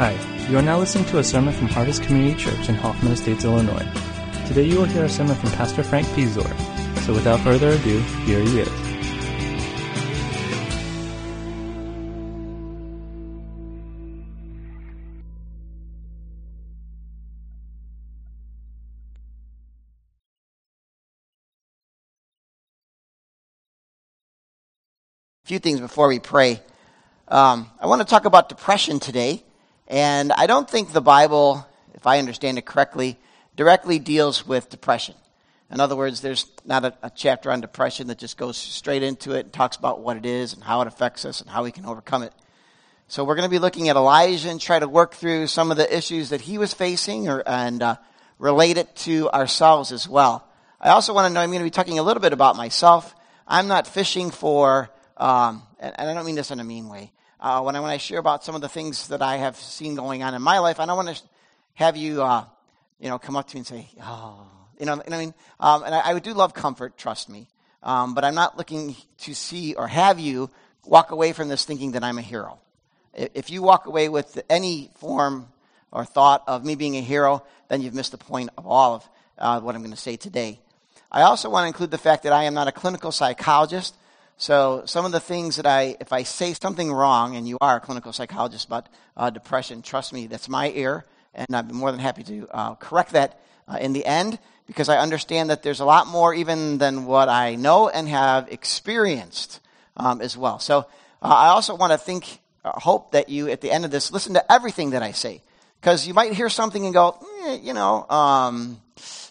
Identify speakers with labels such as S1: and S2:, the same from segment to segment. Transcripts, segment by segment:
S1: Hi, you are now listening to a sermon from Harvest Community Church in Hoffman Estates, Illinois. Today you will hear a sermon from Pastor Frank Piszczor. So without further ado, here he is.
S2: A few things before we pray. Um, I want to talk about depression today, and I don't think the Bible, if I understand it correctly, directly deals with depression. In other words, there's not a, a, chapter on depression that just goes straight into it and talks about what it is and how it affects us and how we can overcome it. So we're going to be looking at Elijah and try to work through some of the issues that he was facing or, and uh, relate it to ourselves as well. I also want to know, I'm going to be talking a little bit about myself. I'm not fishing for um, and, and, I don't mean this in a mean way. Uh, when, I, when I share about some of the things that I have seen going on in my life, I don't want to have you, uh, you know, come up to me and say, oh, you know, what I mean? Um, and I, I do love comfort, trust me. Um, but I'm not looking to see or have you walk away from this thinking that I'm a hero. If you walk away with any form or thought of me being a hero, then you've missed the point of all of uh, what I'm going to say today. I also want to include the fact that I am not a clinical psychologist. So some of the things that I, if I say something wrong, and you are a clinical psychologist about uh, depression, trust me, that's my ear, and I'd be more than happy to uh, correct that uh, in the end because I understand that there's a lot more even than what I know and have experienced um, as well. So uh, I also want to think, uh, hope that you at the end of this listen to everything that I say because you might hear something and go, eh, you know. Um,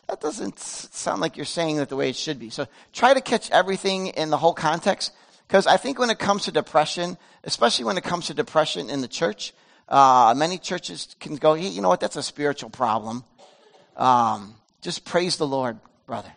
S2: that doesn't sound like you're saying that the way it should be. So try to catch everything in the whole context. Because I think when it comes to depression, especially when it comes to depression in the church, uh, many churches can go, hey, you know what, that's a spiritual problem. Um, just praise the Lord, brother.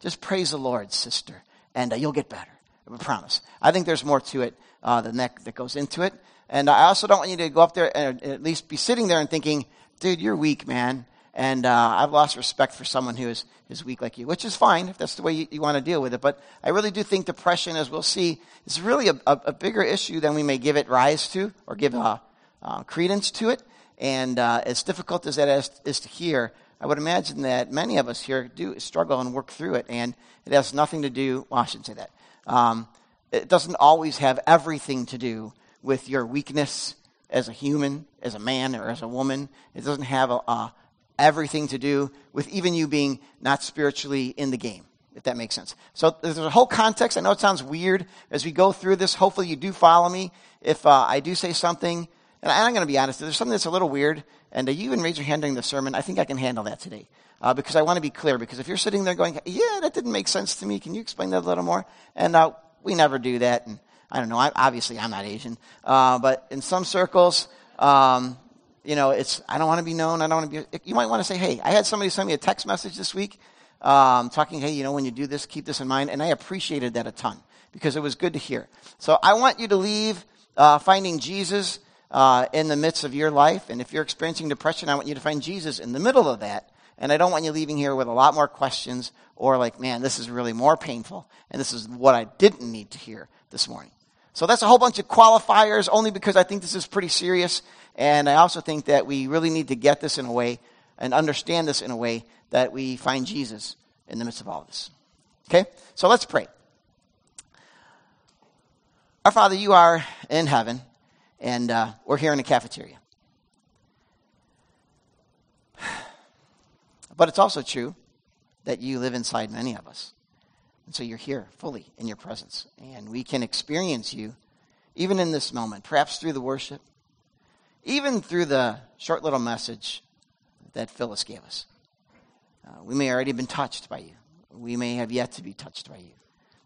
S2: Just praise the Lord, sister, and uh, you'll get better. I promise. I think there's more to it uh, than that that goes into it. And I also don't want you to go up there and at least be sitting there and thinking, dude, you're weak, man. And uh, I've lost respect for someone who is, is weak like you, which is fine if that's the way you, you want to deal with it. But I really do think depression, as we'll see, is really a, a, a bigger issue than we may give it rise to or give uh, uh, credence to it. And uh, as difficult as that is, is to hear, I would imagine that many of us here do struggle and work through it. And it has nothing to do, well, I shouldn't say that. Um, it doesn't always have everything to do with your weakness as a human, as a man, or as a woman. It doesn't have a, a everything to do with even you being not spiritually in the game, if that makes sense. So there's a whole context. I know it sounds weird as we go through this. Hopefully you do follow me. If uh, I do say something, and I'm going to be honest, there's something that's a little weird, and uh, you even raise your hand during the sermon, I think I can handle that today. Uh, because I want to be clear. Because if you're sitting there going, yeah, that didn't make sense to me, can you explain that a little more? And uh, we never do that. And I don't know. I, obviously, I'm not Asian, uh, but in some circles, um, you know, it's, I don't want to be known. I don't want to be, you might want to say, hey, I had somebody send me a text message this week, um, talking, hey, you know, when you do this, keep this in mind. And I appreciated that a ton because it was good to hear. So I want you to leave, uh, finding Jesus, uh, in the midst of your life. And if you're experiencing depression, I want you to find Jesus in the middle of that. And I don't want you leaving here with a lot more questions or like, man, this is really more painful. And this is what I didn't need to hear this morning. So that's a whole bunch of qualifiers only because I think this is pretty serious. And I also think that we really need to get this in a way and understand this in a way that we find Jesus in the midst of all of this. Okay? So let's pray. Our Father, you are in heaven, and uh, we're here in the cafeteria. But it's also true that you live inside many of us. And so you're here fully in your presence. And we can experience you even in this moment, perhaps through the worship, even through the short little message that Phyllis gave us. Uh, we may already have been touched by you. We may have yet to be touched by you.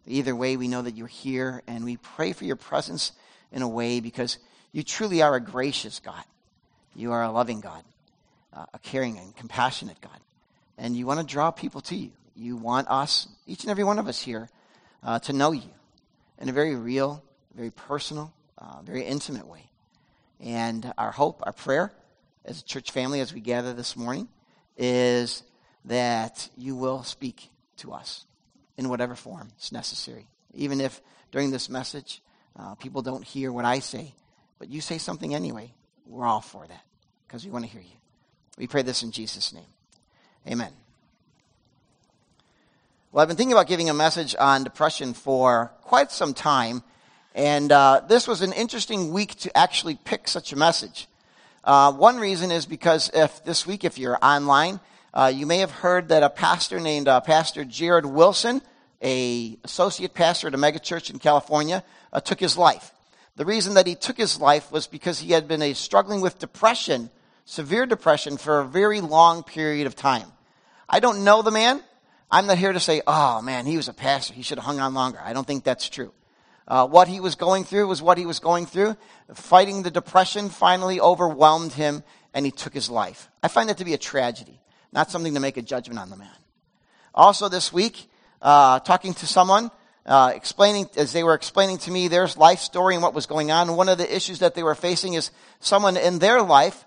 S2: Either way, we know that you're here, and we pray for your presence in a way because you truly are a gracious God. You are a loving God, uh, a caring and compassionate God. And you want to draw people to you. You want us, each and every one of us here, uh, to know you in a very real, very personal, uh, very intimate way. And our hope, our prayer as a church family as we gather this morning is that you will speak to us in whatever form is necessary. Even if during this message uh, people don't hear what I say, but you say something anyway, we're all for that. because we want to hear you. We pray this in Jesus' name. Amen. Well, I've been thinking about giving a message on depression for quite some time, and uh, this was an interesting week to actually pick such a message. Uh, one reason is because if this week, if you're online, uh, you may have heard that a pastor named uh, Pastor Jarrid Wilson, a associate pastor at a megachurch in California, uh, took his life. The reason that he took his life was because he had been struggling with depression, severe depression, for a very long period of time. I don't know the man. I'm not here to say, oh man, he was a pastor. He should have hung on longer. I don't think that's true. Uh, what he was going through was what he was going through. Fighting the depression finally overwhelmed him and he took his life. I find that to be a tragedy, not something to make a judgment on the man. Also, this week, uh, talking to someone, uh, explaining as they were explaining to me their life story and what was going on. One of the issues that they were facing is someone in their life,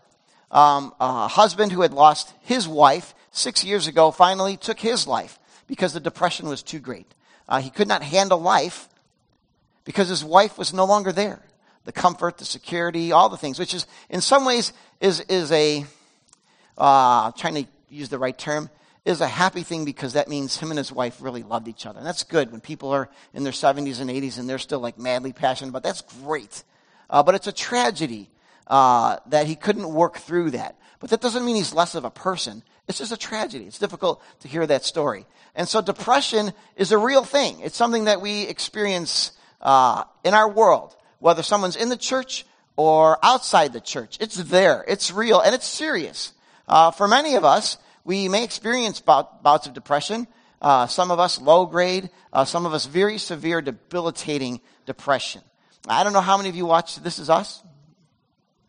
S2: um, a husband who had lost his wife six years ago, finally took his life because the depression was too great. Uh, he could not handle life because his wife was no longer there. The comfort, the security, all the things, which is in some ways is is a uh, trying to use the right term is a happy thing because that means him and his wife really loved each other. And that's good when people are in their 70s and 80s and they're still like madly passionate about that's great. Uh, but it's a tragedy uh, that he couldn't work through that. But that doesn't mean he's less of a person. It's just a tragedy. It's difficult to hear that story. And so depression is a real thing. It's something that we experience uh, in our world, whether someone's in the church or outside the church. It's there. It's real and it's serious. Uh, for many of us, we may experience bout, bouts of depression. Uh, some of us low grade, uh, some of us very severe, debilitating depression. I don't know how many of you watched This Is Us,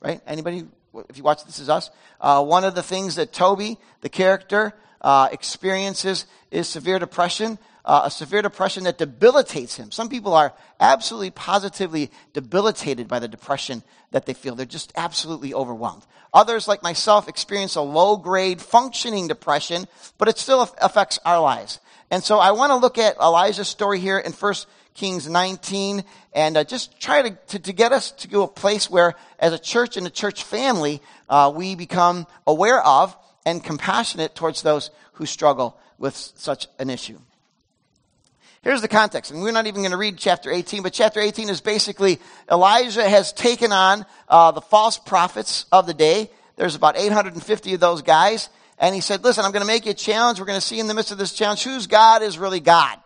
S2: right? Anybody? If you watch This Is Us, uh, one of the things that Toby, the character, uh, experiences is severe depression uh, a severe depression that debilitates him. Some people are absolutely positively debilitated by the depression that they feel. They're just absolutely overwhelmed. Others, like myself, experience a low grade functioning depression, but it still affects our lives. And so I want to look at Elijah's story here in 1 Kings 19 and uh, just try to, to, to, get us to a place where, as a church and a church family, uh, we become aware of and compassionate towards those who struggle with such an issue. Here's the context, and we're not even going to read chapter 18, but chapter 18 is basically Elijah has taken on uh, the false prophets of the day. There's about 850 of those guys, and he said, "Listen, I'm going to make you a challenge. We're going to see in the midst of this challenge whose God is really God."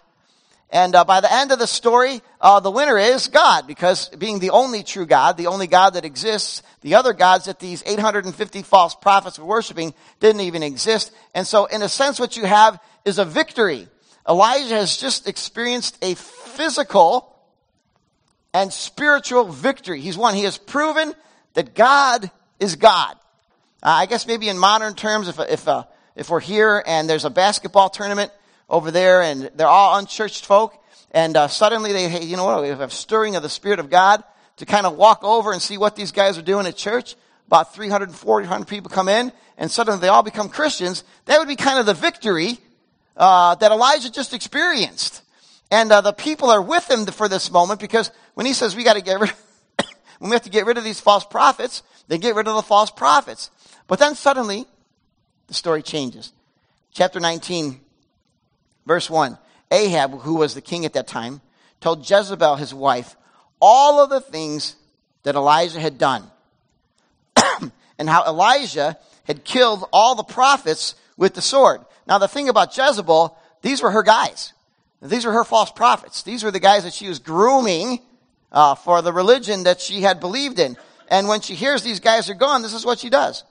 S2: And uh, by the end of the story, uh, the winner is God, because being the only true God, the only God that exists, the other gods that these 850 false prophets were worshiping didn't even exist. And so, in a sense, what you have is a victory Elijah has just experienced a physical and spiritual victory. He's won. He has proven that God is God. Uh, I guess maybe in modern terms, if, if, uh, if we're here and there's a basketball tournament over there and they're all unchurched folk, and uh, suddenly they, hey, you know what, we have a stirring of the Spirit of God to kind of walk over and see what these guys are doing at church. About 300, 400 people come in, and suddenly they all become Christians. That would be kind of the victory uh, that Elijah just experienced. And uh, the people are with him for this moment because when he says we got to get rid, when we have to get rid of these false prophets, they get rid of the false prophets. But then suddenly, the story changes. Chapter 19, verse 1. Ahab, who was the king at that time, told Jezebel, his wife, all of the things that Elijah had done. and how Elijah had killed all the prophets with the sword. Now, the thing about Jezebel, these were her guys. These were her false prophets. These were the guys that she was grooming uh, for the religion that she had believed in. And when she hears these guys are gone, this is what she does.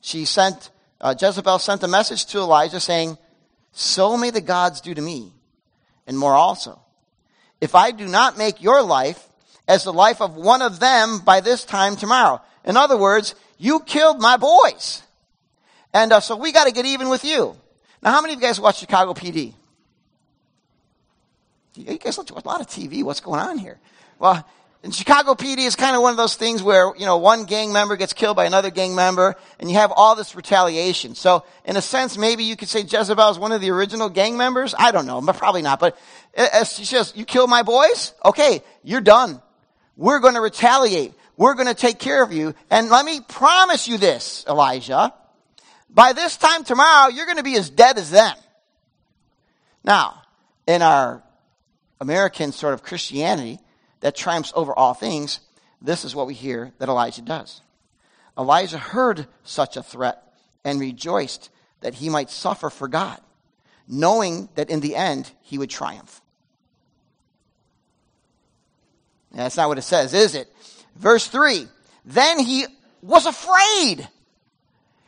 S2: She sent, uh, Jezebel sent a message to Elijah saying, So may the gods do to me, and more also. If I do not make your life as the life of one of them by this time tomorrow. In other words, you killed my boys. And uh, so we got to get even with you. Now, how many of you guys watch Chicago PD? You guys watch a lot of TV. What's going on here? Well, in Chicago PD is kind of one of those things where, you know, one gang member gets killed by another gang member, and you have all this retaliation. So, in a sense, maybe you could say Jezebel is one of the original gang members. I don't know, but probably not. But she says, you kill my boys? Okay, you're done. We're going to retaliate. we're going to take care of you. And let me promise you this, Elijah. By this time tomorrow, you're going to be as dead as them. Now, in our American sort of Christianity that triumphs over all things, this is what we hear that Elijah does. Elijah heard such a threat and rejoiced that he might suffer for God, knowing that in the end he would triumph. That's not what it says, is it? Verse 3 Then he was afraid.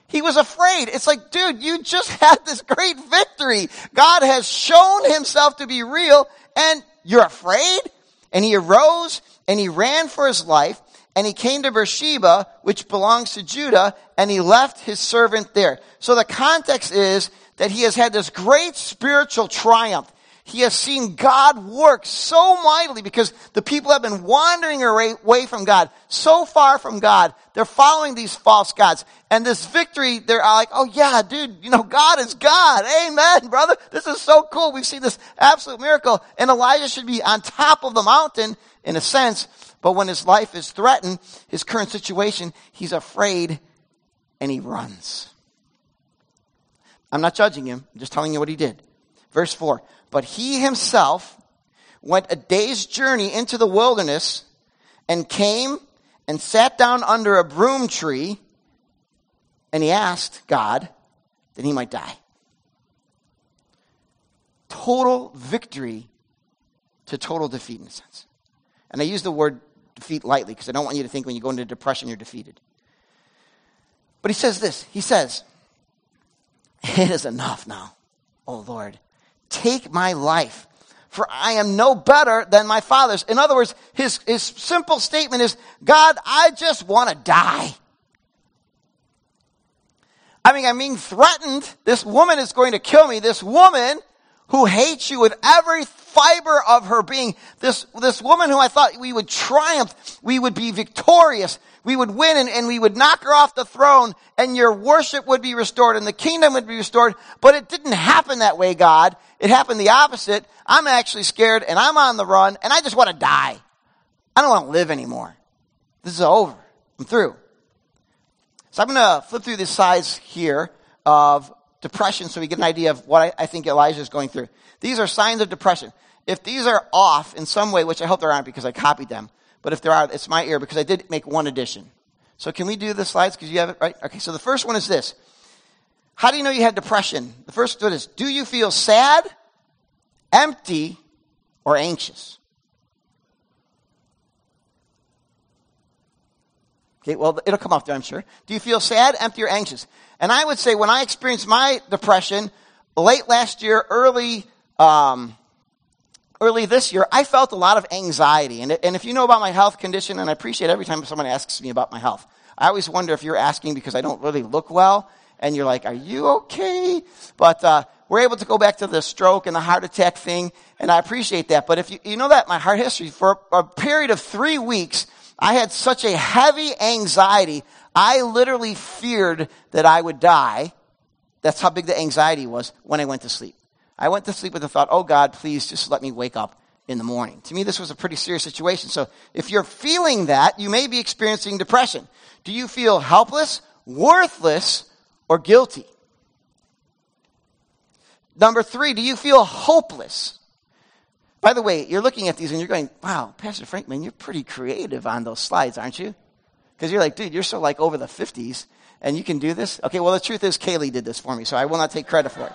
S2: He was afraid. It's like, dude, you just had this great victory. God has shown himself to be real, and you're afraid? And he arose and he ran for his life and he came to Beersheba, which belongs to Judah, and he left his servant there. So the context is that he has had this great spiritual triumph. He has seen God work so mightily because the people have been wandering away from God, so far from God. They're following these false gods. And this victory, they're like, oh yeah, dude, you know, God is God. Amen, brother. This is so cool. We've seen this absolute miracle. And Elijah should be on top of the mountain in a sense. But when his life is threatened, his current situation, he's afraid and he runs. I'm not judging him. I'm just telling you what he did. Verse 4. But he himself went a day's journey into the wilderness and came and sat down under a broom tree and he asked God that he might die. Total victory to total defeat in a sense. And I use the word defeat lightly because I don't want you to think when you go into depression you're defeated. But he says this He says, It is enough now, O Lord. Take my life, for I am no better than my fathers. In other words, his, his simple statement is God, I just want to die. I mean, I'm being threatened. This woman is going to kill me. This woman who hates you with every fiber of her being. This, this woman who I thought we would triumph, we would be victorious, we would win and, and we would knock her off the throne and your worship would be restored and the kingdom would be restored. But it didn't happen that way, God. It happened the opposite. I'm actually scared and I'm on the run and I just want to die. I don't want to live anymore. This is over. I'm through. So I'm going to flip through the slides here of depression so we get an idea of what I, I think Elijah is going through. These are signs of depression. If these are off in some way, which I hope there aren't because I copied them, but if there are, it's my ear because I did make one addition. So can we do the slides because you have it right? Okay, so the first one is this. How do you know you had depression? The first one is, do you feel sad, empty, or anxious? Okay, well, it'll come up there, I'm sure. Do you feel sad, empty, or anxious? And I would say when I experienced my depression late last year, early, um, early this year, I felt a lot of anxiety. And, and if you know about my health condition, and I appreciate every time someone asks me about my health, I always wonder if you're asking because I don't really look well, and you're like, are you okay? But, uh, we're able to go back to the stroke and the heart attack thing, and I appreciate that. But if you, you know that my heart history, for a period of three weeks, I had such a heavy anxiety. I literally feared that I would die. That's how big the anxiety was when I went to sleep. I went to sleep with the thought, oh God, please just let me wake up in the morning. To me, this was a pretty serious situation. So if you're feeling that, you may be experiencing depression. Do you feel helpless, worthless, or guilty? Number three, do you feel hopeless? By the way, you're looking at these and you're going, wow, Pastor Frankman, you're pretty creative on those slides, aren't you? Because you're like, dude, you're so like over the 50s and you can do this? Okay, well, the truth is, Kaylee did this for me, so I will not take credit for it.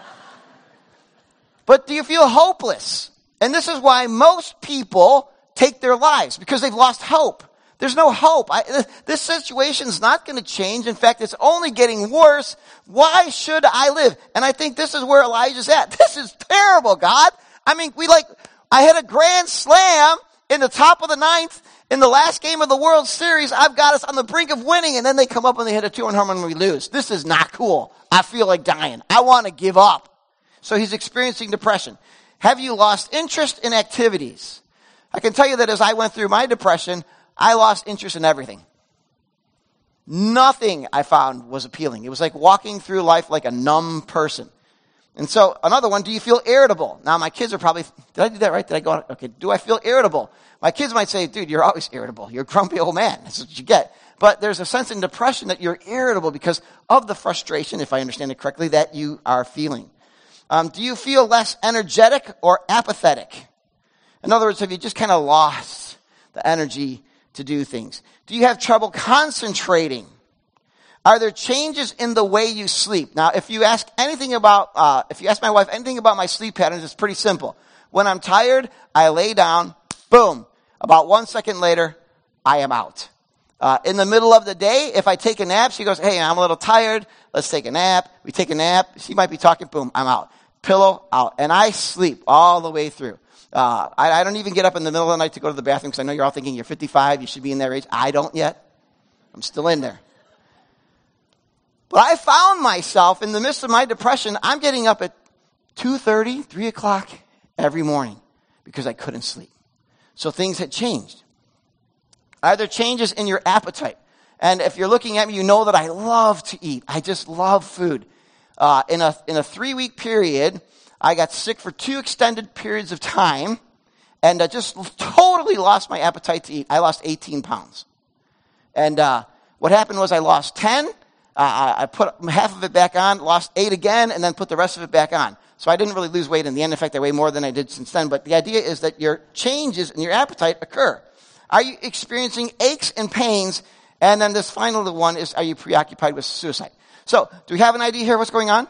S2: But do you feel hopeless? And this is why most people take their lives because they've lost hope. There's no hope. I, this situation's not going to change. In fact, it's only getting worse. Why should I live? And I think this is where Elijah's at. This is terrible, God. I mean, we like, I hit a grand slam in the top of the ninth in the last game of the World Series. I've got us on the brink of winning, and then they come up and they hit a two-run home run and we lose. This is not cool. I feel like dying. I want to give up. So he's experiencing depression. Have you lost interest in activities? I can tell you that as I went through my depression, I lost interest in everything. Nothing I found was appealing. It was like walking through life like a numb person. And so another one, do you feel irritable? Now my kids are probably, did I do that right? Did I go, on? okay, do I feel irritable? My kids might say, dude, you're always irritable. You're a grumpy old man. That's what you get. But there's a sense in depression that you're irritable because of the frustration, if I understand it correctly, that you are feeling. Um, do you feel less energetic or apathetic? In other words, have you just kind of lost the energy to do things? Do you have trouble concentrating? Are there changes in the way you sleep? Now, if you ask anything about, uh, if you ask my wife anything about my sleep patterns, it's pretty simple. When I'm tired, I lay down, boom. About one second later, I am out. Uh, in the middle of the day, if I take a nap, she goes, Hey, I'm a little tired. Let's take a nap. We take a nap. She might be talking. Boom, I'm out. Pillow out. And I sleep all the way through. Uh, I, I, don't even get up in the middle of the night to go to the bathroom because I know you're all thinking you're 55. You should be in that age. I don't yet. I'm still in there. But I found myself in the midst of my depression, I'm getting up at 2.30, 3 o'clock every morning because I couldn't sleep. So things had changed. Are there changes in your appetite? And if you're looking at me, you know that I love to eat. I just love food. Uh, in a, in a three week period, I got sick for two extended periods of time and I just totally lost my appetite to eat. I lost 18 pounds. And uh, what happened was I lost 10 uh, I put half of it back on, lost eight again, and then put the rest of it back on. So I didn't really lose weight in the end. In fact, I weigh more than I did since then. But the idea is that your changes in your appetite occur. Are you experiencing aches and pains? And then this final one is, are you preoccupied with suicide? So, do we have an idea here what's going on?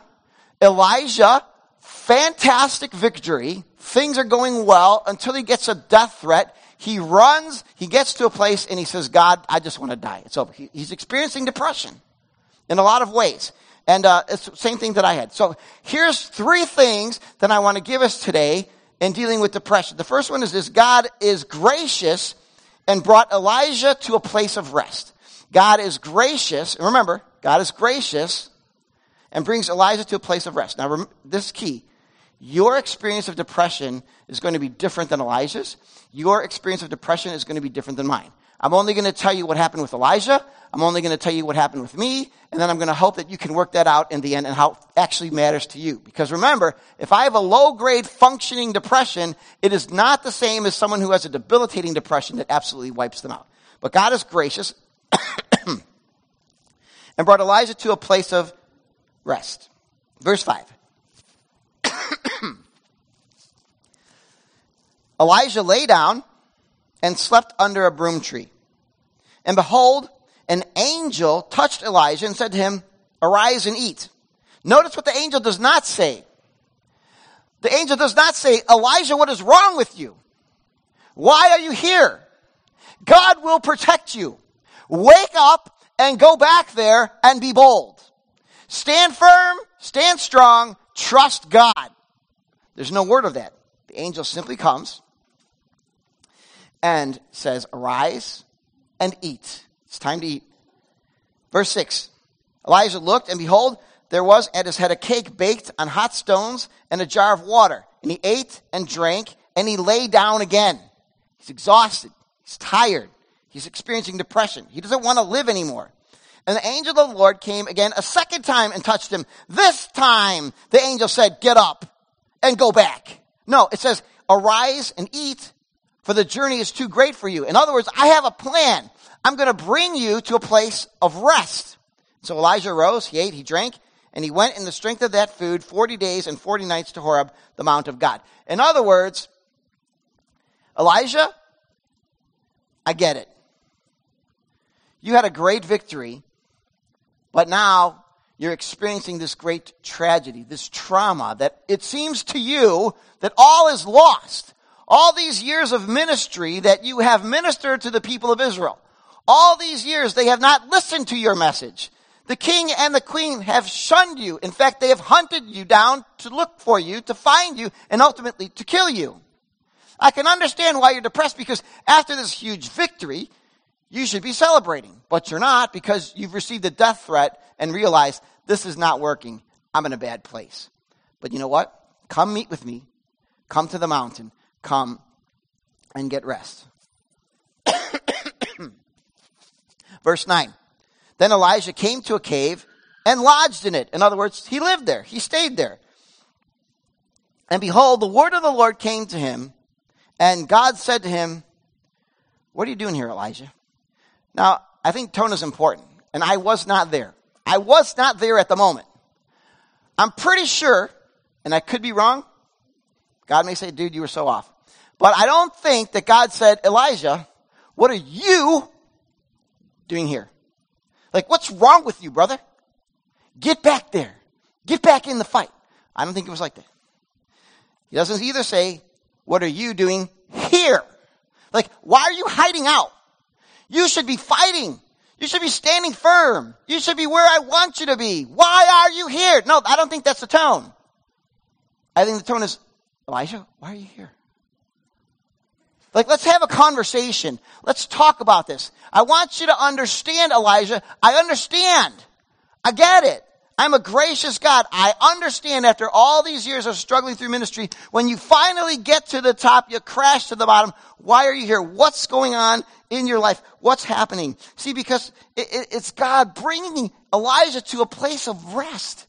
S2: Elijah, fantastic victory. Things are going well until he gets a death threat. He runs, he gets to a place, and he says, God, I just want to die. It's over. He, he's experiencing depression in a lot of ways. And uh, it's the same thing that I had. So here's three things that I want to give us today in dealing with depression. The first one is this God is gracious and brought Elijah to a place of rest. God is gracious. And remember, God is gracious and brings Elijah to a place of rest. Now, this is key. Your experience of depression is going to be different than Elijah's. Your experience of depression is going to be different than mine. I'm only going to tell you what happened with Elijah. I'm only going to tell you what happened with me. And then I'm going to hope that you can work that out in the end and how it actually matters to you. Because remember, if I have a low grade functioning depression, it is not the same as someone who has a debilitating depression that absolutely wipes them out. But God is gracious and brought Elijah to a place of rest. Verse 5. Elijah lay down and slept under a broom tree. And behold, an angel touched Elijah and said to him, Arise and eat. Notice what the angel does not say. The angel does not say, Elijah, what is wrong with you? Why are you here? God will protect you. Wake up and go back there and be bold. Stand firm, stand strong, trust God. There's no word of that. The angel simply comes and says, Arise and eat. It's time to eat. Verse 6 Elijah looked, and behold, there was at his head a cake baked on hot stones and a jar of water. And he ate and drank, and he lay down again. He's exhausted. He's tired. He's experiencing depression. He doesn't want to live anymore. And the angel of the Lord came again a second time and touched him. This time, the angel said, Get up and go back. No, it says, Arise and eat, for the journey is too great for you. In other words, I have a plan. I'm going to bring you to a place of rest. So Elijah rose, he ate, he drank, and he went in the strength of that food 40 days and 40 nights to Horeb, the mount of God. In other words, Elijah, I get it. You had a great victory, but now you're experiencing this great tragedy, this trauma that it seems to you that all is lost all these years of ministry that you have ministered to the people of Israel, all these years they have not listened to your message. The king and the queen have shunned you. In fact, they have hunted you down to look for you, to find you, and ultimately to kill you. I can understand why you're depressed because after this huge victory, you should be celebrating, but you're not because you've received a death threat and realized this is not working. I'm in a bad place. But you know what? Come meet with me. Come to the mountain come and get rest. Verse 9. Then Elijah came to a cave and lodged in it. In other words, he lived there. He stayed there. And behold, the word of the Lord came to him, and God said to him, What are you doing here, Elijah? Now, I think tone is important, and I was not there. I was not there at the moment. I'm pretty sure, and I could be wrong. God may say, dude, you were so off. But I don't think that God said, Elijah, what are you doing here? Like, what's wrong with you, brother? Get back there. Get back in the fight. I don't think it was like that. He doesn't either say, What are you doing here? Like, why are you hiding out? You should be fighting. You should be standing firm. You should be where I want you to be. Why are you here? No, I don't think that's the tone. I think the tone is, Elijah, why are you here? Like, let's have a conversation. Let's talk about this. I want you to understand, Elijah. I understand. I get it. I'm a gracious God. I understand after all these years of struggling through ministry, when you finally get to the top, you crash to the bottom. Why are you here? What's going on in your life? What's happening? See, because it's God bringing Elijah to a place of rest.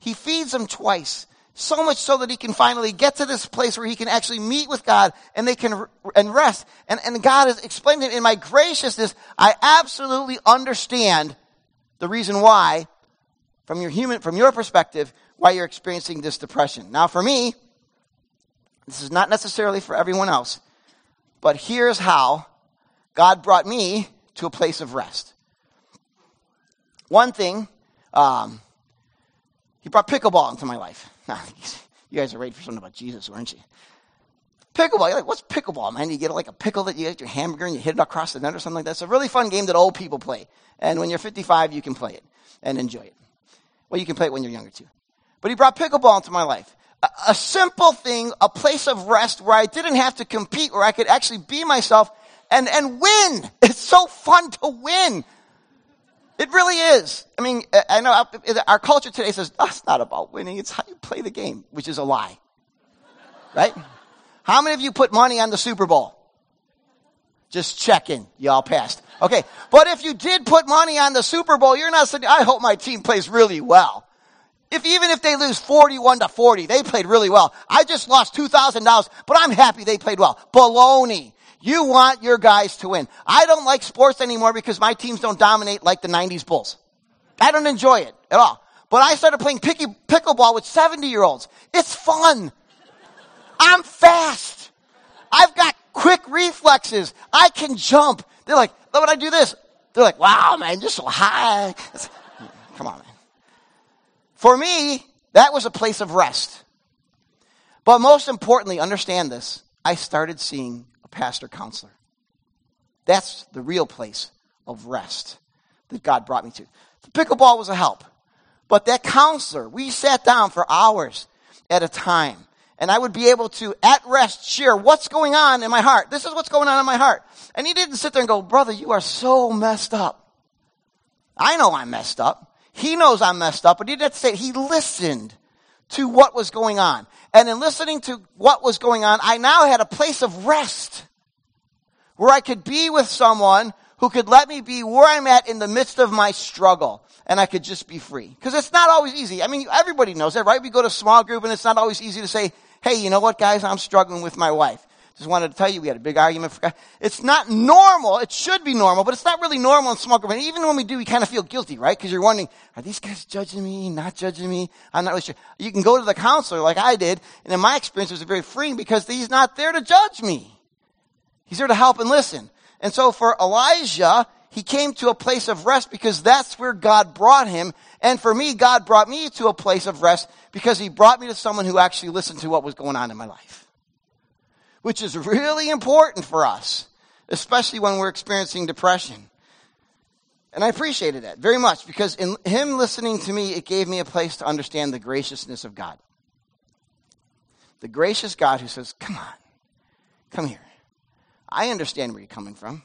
S2: He feeds him twice. So much so that he can finally get to this place where he can actually meet with God and they can and rest. And, and God has explained to it in my graciousness. I absolutely understand the reason why from your human, from your perspective, why you're experiencing this depression. Now, for me, this is not necessarily for everyone else, but here's how God brought me to a place of rest. One thing, um, He brought pickleball into my life. you guys are ready for something about Jesus, weren't you? Pickleball, you're like, what's pickleball, man? You get like a pickle that you get your hamburger and you hit it across the net or something like that. It's a really fun game that old people play. And when you're 55, you can play it and enjoy it. Well, you can play it when you're younger too. But he brought pickleball into my life. A, a simple thing, a place of rest where I didn't have to compete, where I could actually be myself and, and win. It's so fun to win. It really is. I mean, I know our culture today says, oh, it's not about winning, it's how you play the game, which is a lie. Right? How many of you put money on the Super Bowl? Just checking. Y'all passed. Okay. But if you did put money on the Super Bowl, you're not saying, I hope my team plays really well. If even if they lose 41 to 40, they played really well. I just lost $2,000, but I'm happy they played well. Baloney. You want your guys to win. I don't like sports anymore because my teams don't dominate like the 90s Bulls. I don't enjoy it at all. But I started playing picky, pickleball with 70 year olds. It's fun. I'm fast. I've got quick reflexes. I can jump. They're like, "Look when I do this. They're like, wow, man, you're so high. Come on, man. For me, that was a place of rest. But most importantly, understand this. I started seeing a pastor counselor. That's the real place of rest that God brought me to. The pickleball was a help. But that counselor, we sat down for hours at a time and I would be able to, at rest, share what's going on in my heart. This is what's going on in my heart. And he didn't sit there and go, brother, you are so messed up. I know I'm messed up. He knows I'm messed up, but he didn't say, he listened to what was going on. And in listening to what was going on, I now had a place of rest where I could be with someone who could let me be where I'm at in the midst of my struggle and I could just be free. Because it's not always easy. I mean, everybody knows that, right? We go to small group and it's not always easy to say, hey, you know what, guys, I'm struggling with my wife. Just wanted to tell you, we had a big argument. For, it's not normal. It should be normal, but it's not really normal in small group. And even when we do, we kind of feel guilty, right? Because you're wondering, are these guys judging me, not judging me? I'm not really sure. You can go to the counselor like I did, and in my experience, it was very freeing because he's not there to judge me. He's there to help and listen. And so for Elijah, he came to a place of rest because that's where God brought him. And for me, God brought me to a place of rest because he brought me to someone who actually listened to what was going on in my life. Which is really important for us, especially when we're experiencing depression. And I appreciated that very much because in him listening to me, it gave me a place to understand the graciousness of God. The gracious God who says, Come on, come here. I understand where you're coming from.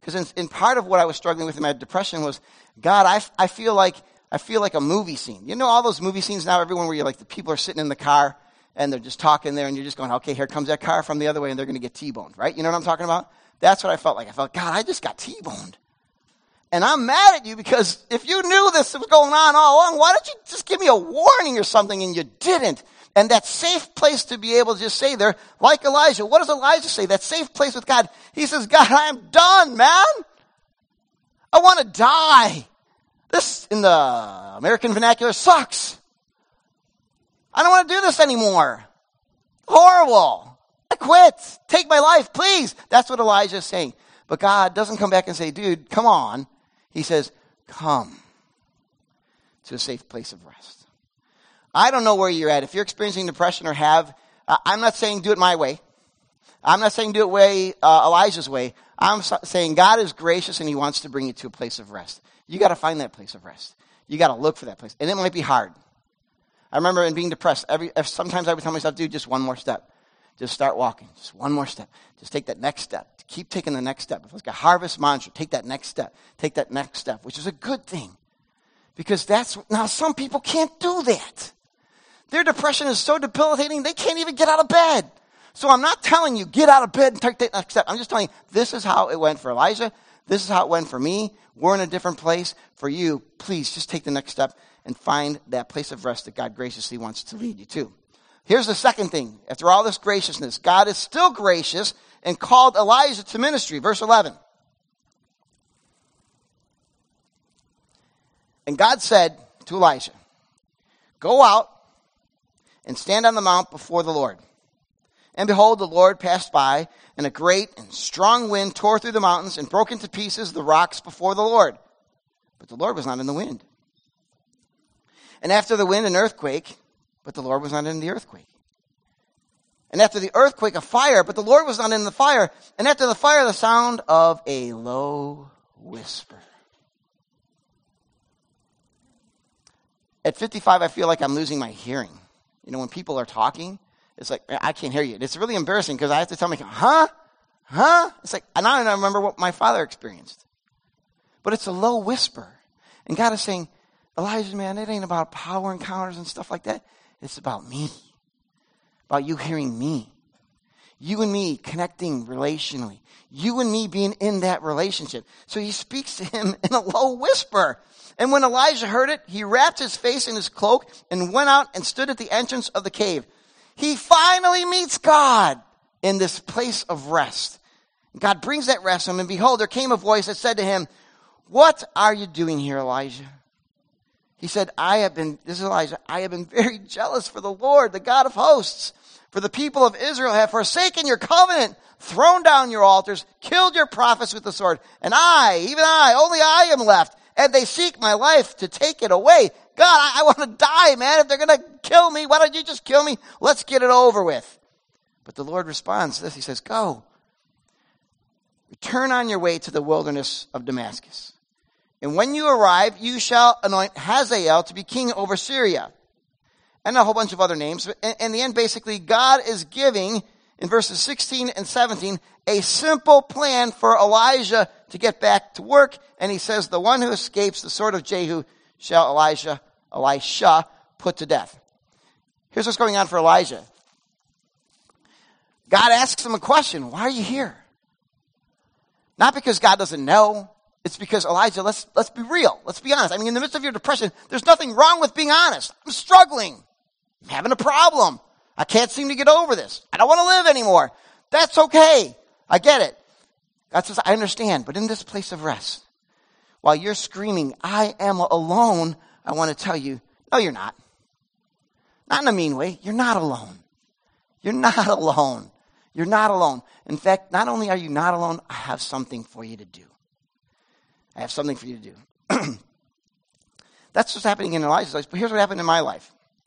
S2: Because in, in, part of what I was struggling with in my depression was, God, I, I feel like I feel like a movie scene. You know all those movie scenes now, everyone where you're like the people are sitting in the car and they're just talking there and you're just going, okay, here comes that car from the other way and they're going to get T-boned, right? You know what I'm talking about? That's what I felt like. I felt, God, I just got T-boned. And I'm mad at you because if you knew this was going on all along, why don't you just give me a warning or something and you didn't? And that safe place to be able to just say there, like Elijah, what does Elijah say? That safe place with God. He says, God, I'm done, man. I want to die. This, in the American vernacular, sucks. I don't want to do this anymore. Horrible. I quit. Take my life, please. That's what Elijah is saying. But God doesn't come back and say, dude, come on. He says, come to a safe place of rest. I don't know where you're at. If you're experiencing depression or have, I'm not saying do it my way. I'm not saying do it way uh, Elijah's way. I'm so- saying God is gracious and He wants to bring you to a place of rest. You got to find that place of rest. You got to look for that place, and it might be hard. I remember in being depressed, every sometimes I would tell myself, "Dude, just one more step. Just start walking. Just one more step. Just take that next step. Keep taking the next step. If it's like a harvest mantra. Take that next step. Take that next step, which is a good thing, because that's now some people can't do that. Their depression is so debilitating, they can't even get out of bed. So I'm not telling you, get out of bed and take that next step. I'm just telling you, this is how it went for Elijah. This is how it went for me. We're in a different place. For you, please just take the next step and find that place of rest that God graciously wants to lead you to. Here's the second thing. After all this graciousness, God is still gracious and called Elijah to ministry. Verse 11. And God said to Elijah, Go out and stand on the mount before the Lord. And behold, the Lord passed by, and a great and strong wind tore through the mountains and broke into pieces the rocks before the Lord. But the Lord was not in the wind. And after the wind, an earthquake, but the Lord was not in the earthquake. And after the earthquake, a fire, but the Lord was not in the fire. And after the fire, the sound of a low whisper. At 55, I feel like I'm losing my hearing. You know, when people are talking, it's like, I can't hear you. It's really embarrassing because I have to tell me, huh? Huh? It's like, and I don't remember what my father experienced. But it's a low whisper. And God is saying, Elijah, man, it ain't about power encounters and stuff like that. It's about me. About you hearing me. You and me connecting relationally. You and me being in that relationship. So he speaks to him in a low whisper. And when Elijah heard it, he wrapped his face in his cloak and went out and stood at the entrance of the cave. He finally meets God in this place of rest. God brings that rest to him, and behold, there came a voice that said to him, What are you doing here, Elijah? He said, I have been, this is Elijah, I have been very jealous for the Lord, the God of hosts. For the people of Israel have forsaken your covenant, thrown down your altars, killed your prophets with the sword. And I, even I, only I am left. And they seek my life to take it away. God, I, I want to die, man. If they're going to kill me, why don't you just kill me? Let's get it over with. But the Lord responds to this. He says, Go. Return on your way to the wilderness of Damascus. And when you arrive, you shall anoint Hazael to be king over Syria. And a whole bunch of other names. In the end, basically, God is giving, in verses 16 and 17, a simple plan for Elijah to get back to work. And he says, the one who escapes the sword of Jehu shall Elijah, Elisha, put to death. Here's what's going on for Elijah. God asks him a question. Why are you here? Not because God doesn't know. It's because Elijah, let's, let's be real. Let's be honest. I mean, in the midst of your depression, there's nothing wrong with being honest. I'm struggling. I'm having a problem. I can't seem to get over this. I don't want to live anymore. That's okay. I get it. That's just, I understand. But in this place of rest, while you're screaming, I am alone, I want to tell you, no, you're not. Not in a mean way. You're not alone. You're not alone. You're not alone. In fact, not only are you not alone, I have something for you to do. I have something for you to do. That's what's happening in Elijah's life. But here's what happened in my life.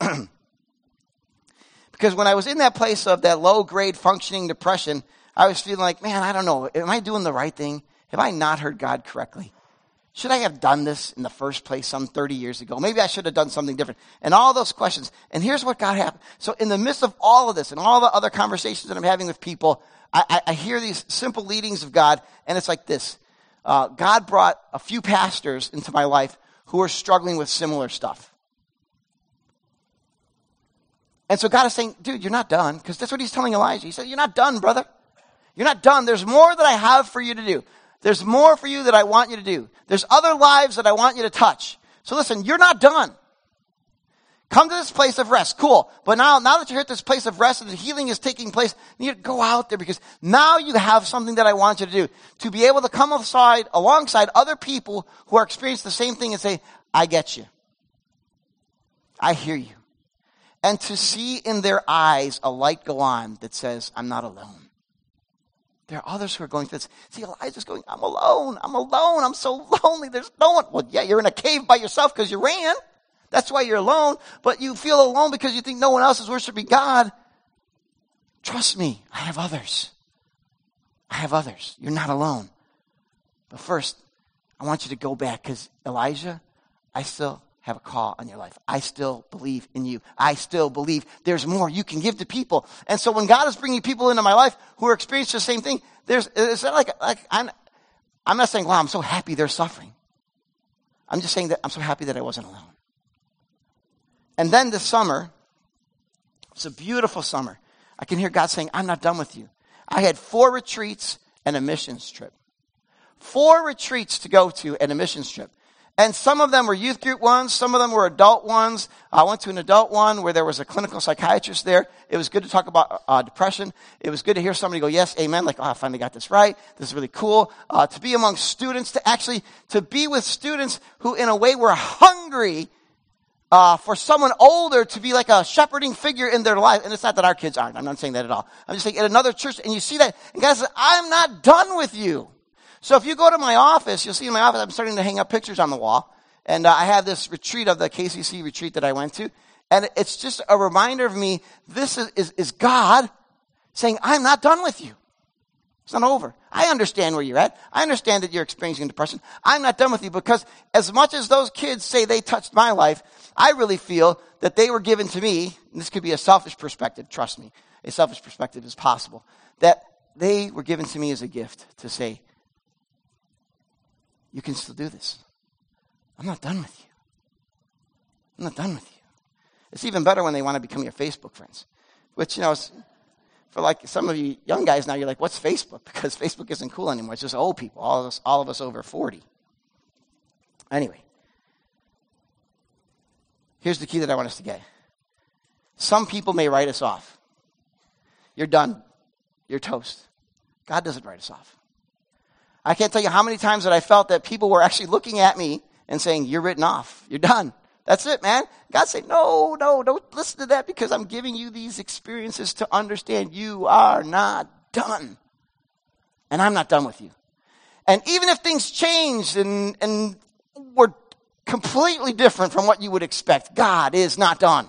S2: because when I was in that place of that low grade functioning depression, I was feeling like, man, I don't know. Am I doing the right thing? Have I not heard God correctly? Should I have done this in the first place some 30 years ago? Maybe I should have done something different. And all those questions. And here's what God happened. So in the midst of all of this and all the other conversations that I'm having with people, I, I, I hear these simple leadings of God, and it's like this. Uh, God brought a few pastors into my life who were struggling with similar stuff. And so God is saying, dude, you're not done. Because that's what he's telling Elijah. He said, you're not done, brother. You're not done. There's more that I have for you to do. There's more for you that I want you to do. There's other lives that I want you to touch. So listen, you're not done. Come to this place of rest. Cool. But now, now that you're at this place of rest and the healing is taking place, you need to go out there because now you have something that I want you to do. To be able to come aside, alongside other people who are experiencing the same thing and say, I get you. I hear you. And to see in their eyes a light go on that says, I'm not alone. There are others who are going through this. See, Elijah's going, I'm alone. I'm alone. I'm so lonely. There's no one. Well, yeah, you're in a cave by yourself because you ran. That's why you're alone, but you feel alone because you think no one else is worshiping God. Trust me, I have others. I have others. You're not alone. But first, I want you to go back because Elijah, I still have a call on your life. I still believe in you. I still believe there's more you can give to people. And so when God is bringing people into my life who are experiencing the same thing, there's, it's not like, like I'm, I'm not saying, wow, I'm so happy they're suffering. I'm just saying that I'm so happy that I wasn't alone. And then this summer, it's a beautiful summer. I can hear God saying, I'm not done with you. I had four retreats and a missions trip. Four retreats to go to and a missions trip. And some of them were youth group ones, some of them were adult ones. I went to an adult one where there was a clinical psychiatrist there. It was good to talk about uh, depression. It was good to hear somebody go, yes, amen, like, oh, I finally got this right. This is really cool. Uh, to be among students, to actually, to be with students who in a way were hungry uh, for someone older to be like a shepherding figure in their life. And it's not that our kids aren't. I'm not saying that at all. I'm just saying at another church, and you see that, and God says, I'm not done with you. So if you go to my office, you'll see in my office, I'm starting to hang up pictures on the wall. And uh, I have this retreat of the KCC retreat that I went to. And it's just a reminder of me, this is, is, is God saying, I'm not done with you. It's not over. I understand where you're at. I understand that you're experiencing depression. I'm not done with you because as much as those kids say they touched my life, I really feel that they were given to me, and this could be a selfish perspective, trust me, a selfish perspective is possible, that they were given to me as a gift to say, you can still do this. I'm not done with you. I'm not done with you. It's even better when they want to become your Facebook friends, which, you know, for like some of you young guys now, you're like, what's Facebook? Because Facebook isn't cool anymore. It's just old people, all of us, all of us over 40. Anyway, here's the key that I want us to get. Some people may write us off. You're done. You're toast. God doesn't write us off. I can't tell you how many times that I felt that people were actually looking at me and saying, You're written off. You're done. That's it, man. God said, no, no, don't listen to that because I'm giving you these experiences to understand you are not done. And I'm not done with you. And even if things change and, and were completely different from what you would expect, God is not done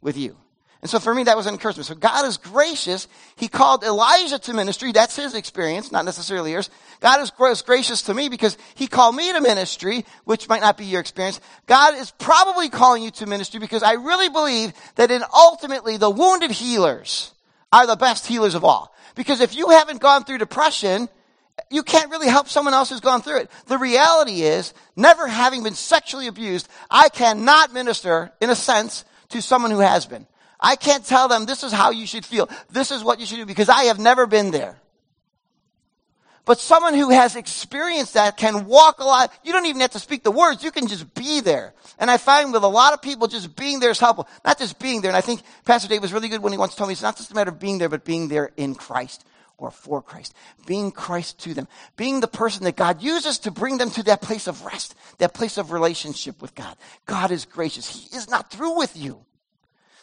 S2: with you. And so for me, that was encouragement. So God is gracious. He called Elijah to ministry. That's his experience, not necessarily yours. God is gracious to me because he called me to ministry, which might not be your experience. God is probably calling you to ministry because I really believe that in ultimately the wounded healers are the best healers of all. Because if you haven't gone through depression, you can't really help someone else who's gone through it. The reality is, never having been sexually abused, I cannot minister, in a sense, to someone who has been. I can't tell them this is how you should feel. This is what you should do because I have never been there. But someone who has experienced that can walk a lot. You don't even have to speak the words. You can just be there. And I find with a lot of people, just being there is helpful. Not just being there. And I think Pastor Dave was really good when he once told me it's not just a matter of being there, but being there in Christ or for Christ. Being Christ to them. Being the person that God uses to bring them to that place of rest, that place of relationship with God. God is gracious. He is not through with you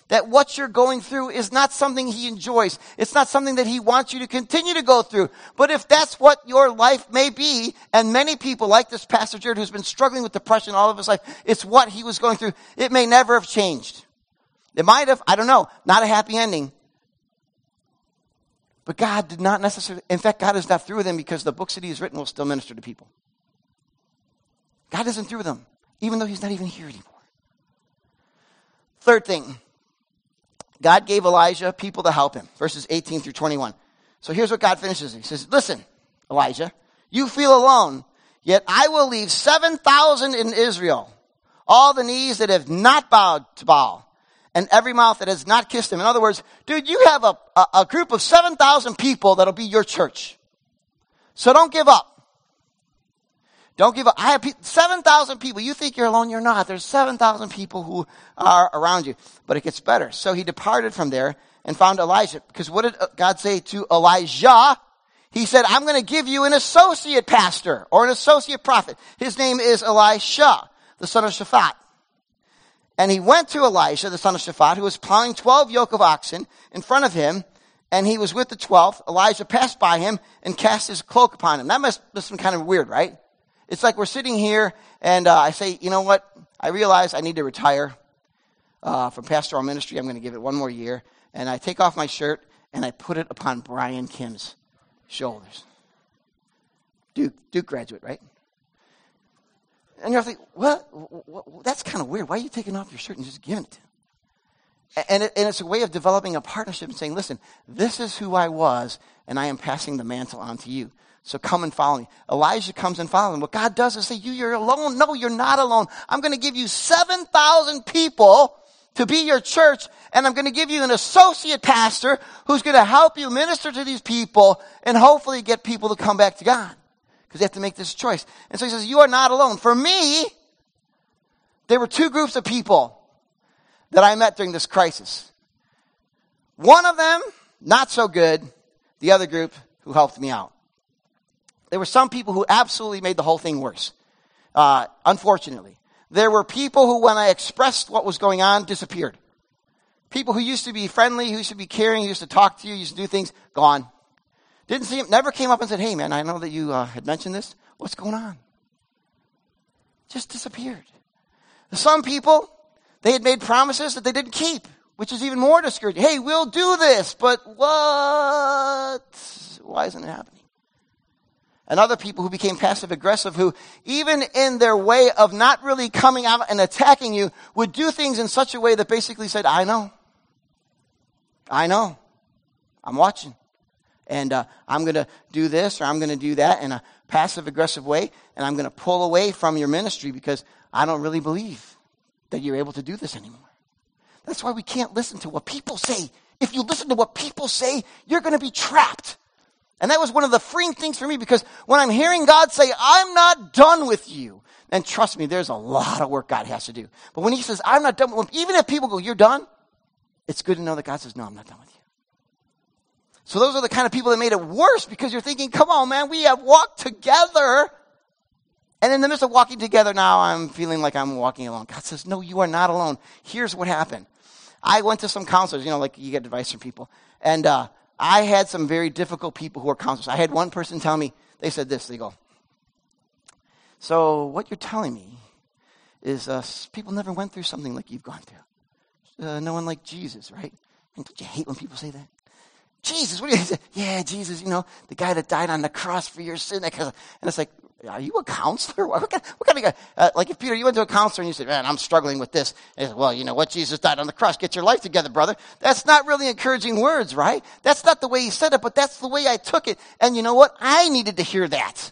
S2: that what you're going through is not something he enjoys. It's not something that he wants you to continue to go through. But if that's what your life may be, and many people like this Pastor Jarrid who's been struggling with depression all of his life, it's what he was going through. It may never have changed. It might have, I don't know, not a happy ending. But God did not necessarily, in fact, God is not through with him because the books that he has written will still minister to people. God isn't through with them, even though he's not even here anymore. Third thing, God gave Elijah people to help him. Verses 18 through 21. So here's what God finishes. He says, Listen, Elijah, you feel alone, yet I will leave 7,000 in Israel, all the knees that have not bowed to Baal, and every mouth that has not kissed him. In other words, dude, you have a, a, a group of 7,000 people that'll be your church. So don't give up. Don't give up. I have 7,000 people. You think you're alone. You're not. There's 7,000 people who are around you. But it gets better. So he departed from there and found Elijah. Because what did uh, God say to Elijah? He said, I'm going to give you an associate pastor or an associate prophet. His name is Elisha, the son of Shaphat. And he went to Elisha, the son of Shaphat, who was plowing 12 yoke of oxen in front of him and he was with the 12th. Elijah passed by him and cast his cloak upon him. That must, have been kind of weird, right? It's like we're sitting here and uh, I say, you know what? I realize I need to retire uh, from pastoral ministry. I'm going to give it one more year. And I take off my shirt and I put it upon Brian Kim's shoulders. Duke, Duke graduate, right? And you're like, what? what? That's kind of weird. Why are you taking off your shirt and just giving it to him? And, it, and it's a way of developing a partnership and saying, listen, this is who I was, and I am passing the mantle on to you. So come and follow me. Elijah comes and follows him. What God does is say, you, you're alone. No, you're not alone. I'm going to give you 7,000 people to be your church, and I'm going to give you an associate pastor who's going to help you minister to these people and hopefully get people to come back to God. Because you have to make this choice. And so he says, you are not alone. For me, there were two groups of people that I met during this crisis. One of them, not so good. The other group who helped me out. There were some people who absolutely made the whole thing worse. Uh, unfortunately. There were people who, when I expressed what was going on, disappeared. People who used to be friendly, who used to be caring, who used to talk to you, used to do things, gone. Didn't see him, never came up and said, hey man, I know that you uh, had mentioned this. What's going on? Just disappeared. Some people, they had made promises that they didn't keep, which is even more discouraging. Hey, we'll do this, but what? Why isn't it happening? And other people who became passive aggressive who, even in their way of not really coming out and attacking you, would do things in such a way that basically said, I know. I know. I'm watching. And uh, I'm going to do this or I'm going to do that in a passive aggressive way. And I'm going to pull away from your ministry because I don't really believe that you're able to do this anymore. That's why we can't listen to what people say. If you listen to what people say, you're going to be trapped. And that was one of the freeing things for me because when I'm hearing God say, I'm not done with you, and trust me, there's a lot of work God has to do. But when He says, I'm not done with you, even if people go, You're done, it's good to know that God says, No, I'm not done with you. So those are the kind of people that made it worse because you're thinking, Come on, man, we have walked together and in the midst of walking together now, I'm feeling like I'm walking alone. God says, No, you are not alone. Here's what happened. I went to some counselors, you know, like you get advice from people. And uh, I had some very difficult people who are counselors. I had one person tell me, they said this, they go, So what you're telling me is uh, people never went through something like you've gone through. Uh, no one like Jesus, right? Don't you hate when people say that? Jesus, what do you say? Yeah, Jesus, you know, the guy that died on the cross for your sin. And it's like, are you a counselor? What kind, what kind of guy? Uh, like if Peter, you went to a counselor and you said, man, I'm struggling with this. And said, well, you know what? Jesus died on the cross. Get your life together, brother. That's not really encouraging words, right? That's not the way he said it, but that's the way I took it. And you know what? I needed to hear that.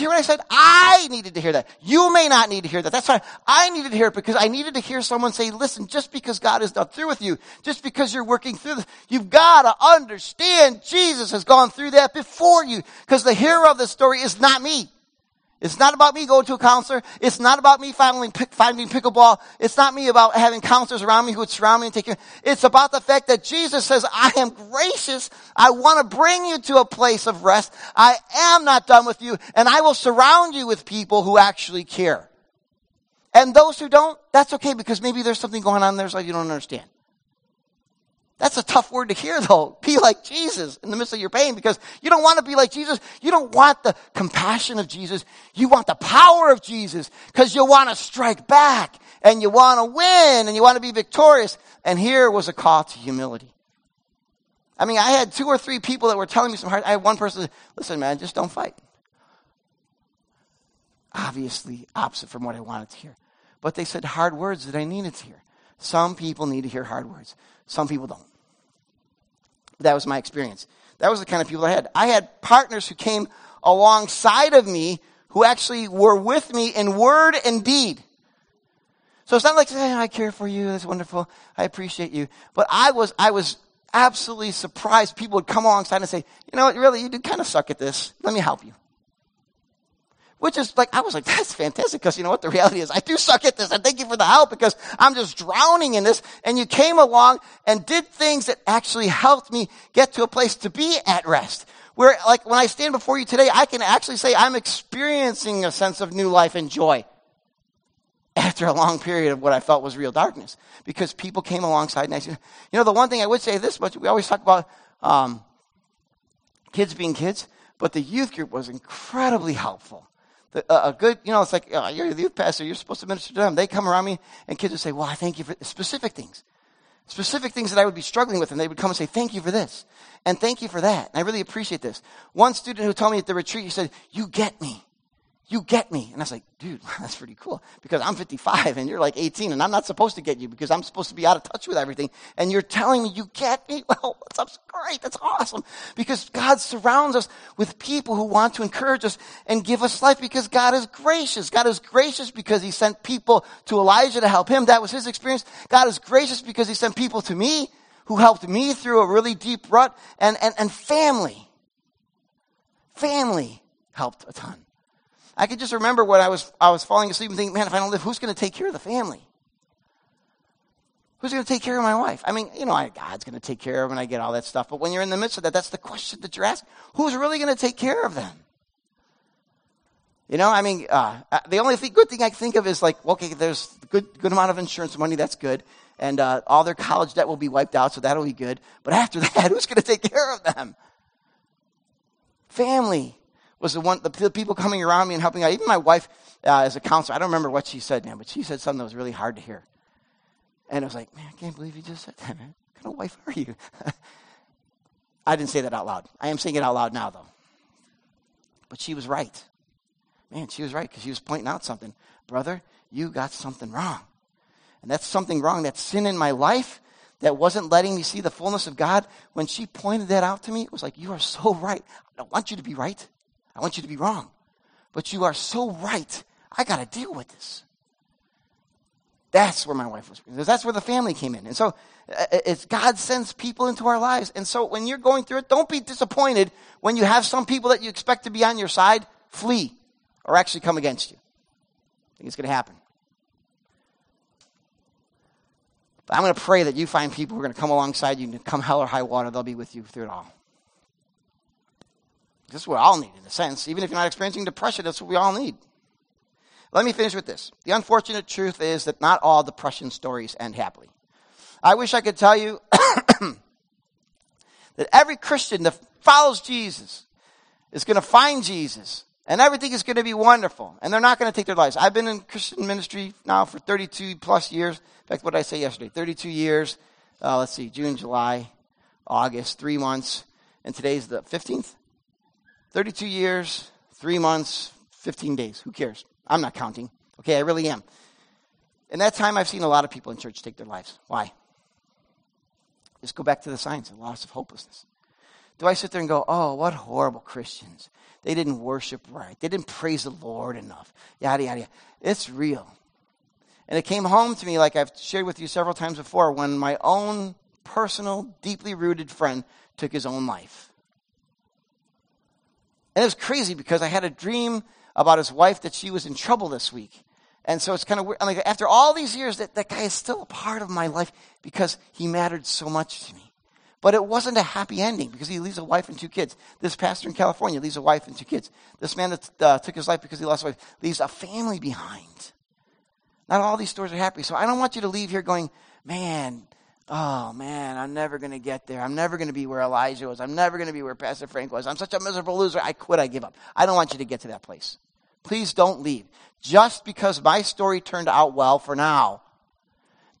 S2: See what I said? I needed to hear that. You may not need to hear that. That's fine. I needed to hear it because I needed to hear someone say, listen, just because God is not through with you, just because you're working through this, you've got to understand Jesus has gone through that before you because the hero of the story is not me. It's not about me going to a counselor. It's not about me finding, finding pickleball. It's not me about having counselors around me who would surround me and take care. It's about the fact that Jesus says, I am gracious. I want to bring you to a place of rest. I am not done with you and I will surround you with people who actually care. And those who don't, that's okay because maybe there's something going on there that you don't understand. That's a tough word to hear though. Be like Jesus in the midst of your pain because you don't want to be like Jesus. You don't want the compassion of Jesus. You want the power of Jesus because you want to strike back and you want to win and you want to be victorious. And here was a call to humility. I mean, I had two or three people that were telling me some hard, I had one person, listen man, just don't fight. Obviously opposite from what I wanted to hear. But they said hard words that I needed to hear. Some people need to hear hard words. Some people don't. That was my experience. That was the kind of people I had. I had partners who came alongside of me who actually were with me in word and deed. So it's not like, hey, I care for you. That's wonderful. I appreciate you. But I was, I was absolutely surprised. People would come alongside and say, you know what, really, you do kind of suck at this. Let me help you. Which is like, I was like, that's fantastic because you know what? The reality is I do suck at this. And thank you for the help because I'm just drowning in this. And you came along and did things that actually helped me get to a place to be at rest. Where like when I stand before you today, I can actually say I'm experiencing a sense of new life and joy after a long period of what I felt was real darkness because people came alongside and I said, you know, the one thing I would say this much, we always talk about, um, kids being kids, but the youth group was incredibly helpful the, uh, a good, you know, it's like, oh, you're the youth pastor, you're supposed to minister to them. They come around me, and kids would say, well, I thank you for specific things. Specific things that I would be struggling with, and they would come and say, thank you for this, and thank you for that. And I really appreciate this. One student who told me at the retreat, he said, you get me you get me. And I was like, dude, that's pretty cool because I'm 55 and you're like 18 and I'm not supposed to get you because I'm supposed to be out of touch with everything. And you're telling me you get me? Well, that's great. That's awesome because God surrounds us with people who want to encourage us and give us life because God is gracious. God is gracious because he sent people to Elijah to help him. That was his experience. God is gracious because he sent people to me who helped me through a really deep rut and, and, and family. Family helped a ton. I could just remember when I was, I was falling asleep and thinking, man, if I don't live, who's going to take care of the family? Who's going to take care of my wife? I mean, you know, I, God's going to take care of them and I get all that stuff. But when you're in the midst of that, that's the question that you're asking. Who's really going to take care of them? You know, I mean, uh, uh the only thing, good thing I can think of is like, okay, there's good, good amount of insurance money. That's good. And uh, all their college debt will be wiped out, so that'll be good. But after that, who's going to take care of them? Family was the one, the, people coming around me and helping out. Even my wife, uh, as a counselor, I don't remember what she said now, but she said something that was really hard to hear. And I was like, man, I can't believe you just said that, man. What kind of wife are you? I didn't say that out loud. I am saying it out loud now, though. But she was right. Man, she was right because she was pointing out something. Brother, you got something wrong. And that's something wrong. That sin in my life that wasn't letting me see the fullness of God. When she pointed that out to me, it was like, you are so right. I don't want you to be right. I want you to be wrong. But you are so right. I got to deal with this. That's where my wife was. Because that's where the family came in. And so uh, it's God sends people into our lives. And so when you're going through it, don't be disappointed when you have some people that you expect to be on your side flee or actually come against you. I think it's going to happen. But I'm going to pray that you find people who are going to come alongside you and come hell or high water, they'll be with you through it all. This is what we all need, in a sense. Even if you're not experiencing depression, that's what we all need. Let me finish with this. The unfortunate truth is that not all depression stories end happily. I wish I could tell you that every Christian that follows Jesus is going to find Jesus and everything is going to be wonderful and they're not going to take their lives. I've been in Christian ministry now for 32 plus years. In fact, what did I say yesterday? 32 years. Uh, let's see, June, July, August, three months. And today's the 15th? 32 years, three months, 15 days. Who cares? I'm not counting. Okay, I really am. In that time, I've seen a lot of people in church take their lives. Why? Just go back to the signs of loss of hopelessness. Do I sit there and go, oh, what horrible Christians? They didn't worship right. They didn't praise the Lord enough. Yada, yada, yada. It's real. And it came home to me, like I've shared with you several times before, when my own personal, deeply rooted friend took his own life. And it was crazy because I had a dream about his wife that she was in trouble this week. And so it's kind of weird. I mean, after all these years, that, that guy is still a part of my life because he mattered so much to me. But it wasn't a happy ending because he leaves a wife and two kids. This pastor in California leaves a wife and two kids. This man that uh, took his life because he lost a wife leaves a family behind. Not all these stories are happy. So I don't want you to leave here going, man, oh man, I'm never going to get there. I'm never going to be where Elijah was. I'm never going to be where Pastor Frank was. I'm such a miserable loser. I quit. I give up. I don't want you to get to that place. Please don't leave. Just because my story turned out well for now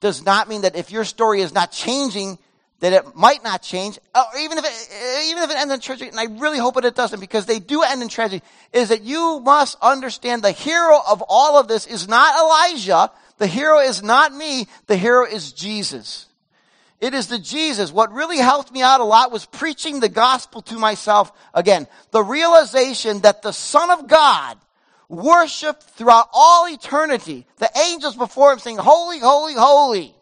S2: does not mean that if your story is not changing, that it might not change, or even if it, uh, even if it ends in tragedy, and I really hope that it doesn't, because they do end in tragedy, is that you must understand the hero of all of this is not Elijah, the hero is not me, the hero is Jesus. It is the Jesus. What really helped me out a lot was preaching the gospel to myself again. The realization that the Son of God worshiped throughout all eternity. The angels before him saying, holy, holy, holy.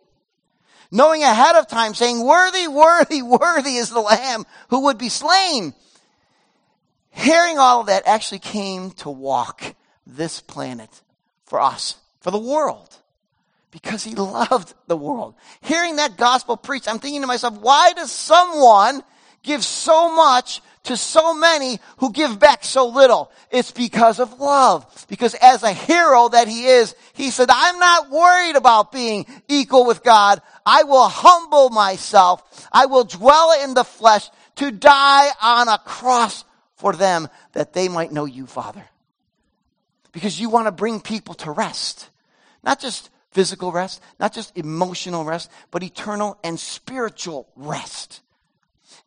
S2: Knowing ahead of time saying, worthy, worthy, worthy is the lamb who would be slain. Hearing all of that actually came to walk this planet for us, for the world, because he loved the world. Hearing that gospel preached, I'm thinking to myself, why does someone give so much to so many who give back so little? It's because of love. Because as a hero that he is, he said, I'm not worried about being equal with God. I will humble myself. I will dwell in the flesh to die on a cross for them that they might know you, Father. Because you want to bring people to rest. Not just physical rest, not just emotional rest, but eternal and spiritual rest.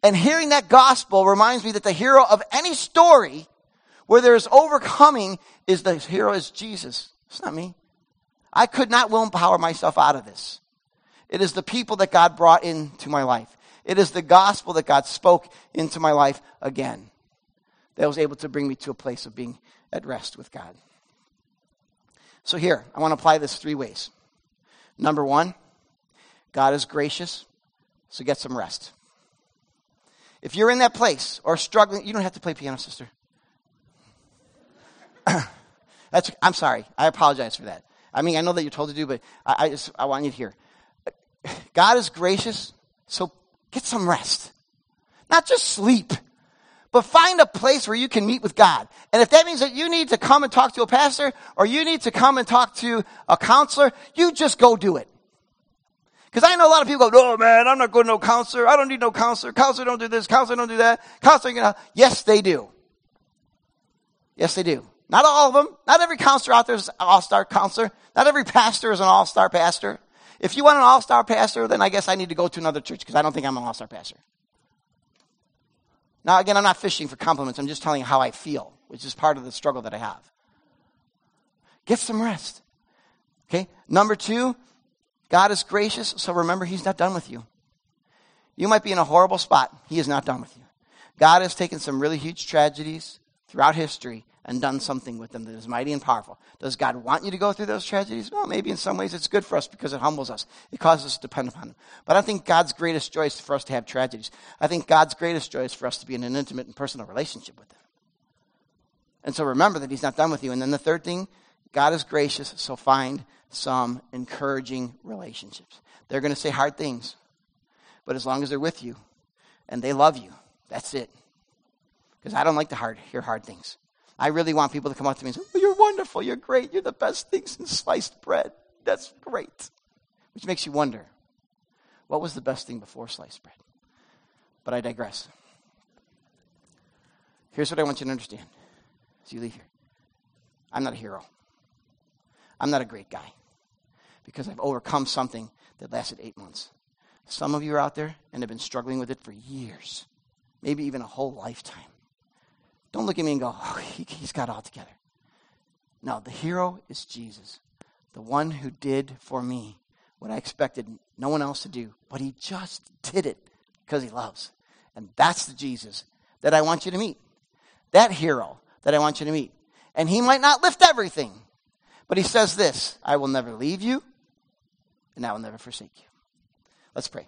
S2: And hearing that gospel reminds me that the hero of any story where there is overcoming is the hero is Jesus. It's not me. I could not will willpower myself out of this. It is the people that God brought into my life. It is the gospel that God spoke into my life again that was able to bring me to a place of being at rest with God. So here, I want to apply this three ways. Number one, God is gracious, so get some rest. If you're in that place or struggling, you don't have to play piano, sister. That's, I'm sorry. I apologize for that. I mean, I know that you're told to do, but I, I just I want you to hear. God is gracious, so get some rest. Not just sleep, but find a place where you can meet with God. And if that means that you need to come and talk to a pastor or you need to come and talk to a counselor, you just go do it. Because I know a lot of people go, no, man, I'm not going to no counselor. I don't need no counselor. Counselor don't do this. Counselor don't do that. Counselor, you know. Yes, they do. Yes, they do. Not all of them. Not every counselor out there is an all-star counselor. Not every pastor is an all-star pastor. If you want an all-star pastor, then I guess I need to go to another church because I don't think I'm an all-star pastor. Now, again, I'm not fishing for compliments. I'm just telling you how I feel, which is part of the struggle that I have. Get some rest. Okay? Number two, God is gracious, so remember, He's not done with you. You might be in a horrible spot. He is not done with you. God has taken some really huge tragedies throughout history and done something with them that is mighty and powerful. Does God want you to go through those tragedies? Well, maybe in some ways it's good for us because it humbles us. It causes us to depend upon Him. But I think God's greatest joy is for us to have tragedies. I think God's greatest joy is for us to be in an intimate and personal relationship with Him. And so remember that He's not done with you. And then the third thing, God is gracious, so find some encouraging relationships. They're going to say hard things, but as long as they're with you and they love you, that's it. Because I don't like to hard, hear hard things. I really want people to come up to me and say, oh, You're wonderful. You're great. You're the best thing since sliced bread. That's great. Which makes you wonder what was the best thing before sliced bread? But I digress. Here's what I want you to understand as you leave here I'm not a hero, I'm not a great guy because I've overcome something that lasted eight months. Some of you are out there and have been struggling with it for years, maybe even a whole lifetime. Don't look at me and go, oh, he, he's got it all together. No, the hero is Jesus, the one who did for me what I expected no one else to do, but he just did it because he loves. And that's the Jesus that I want you to meet. That hero that I want you to meet. And he might not lift everything, but he says this I will never leave you, and I will never forsake you. Let's pray.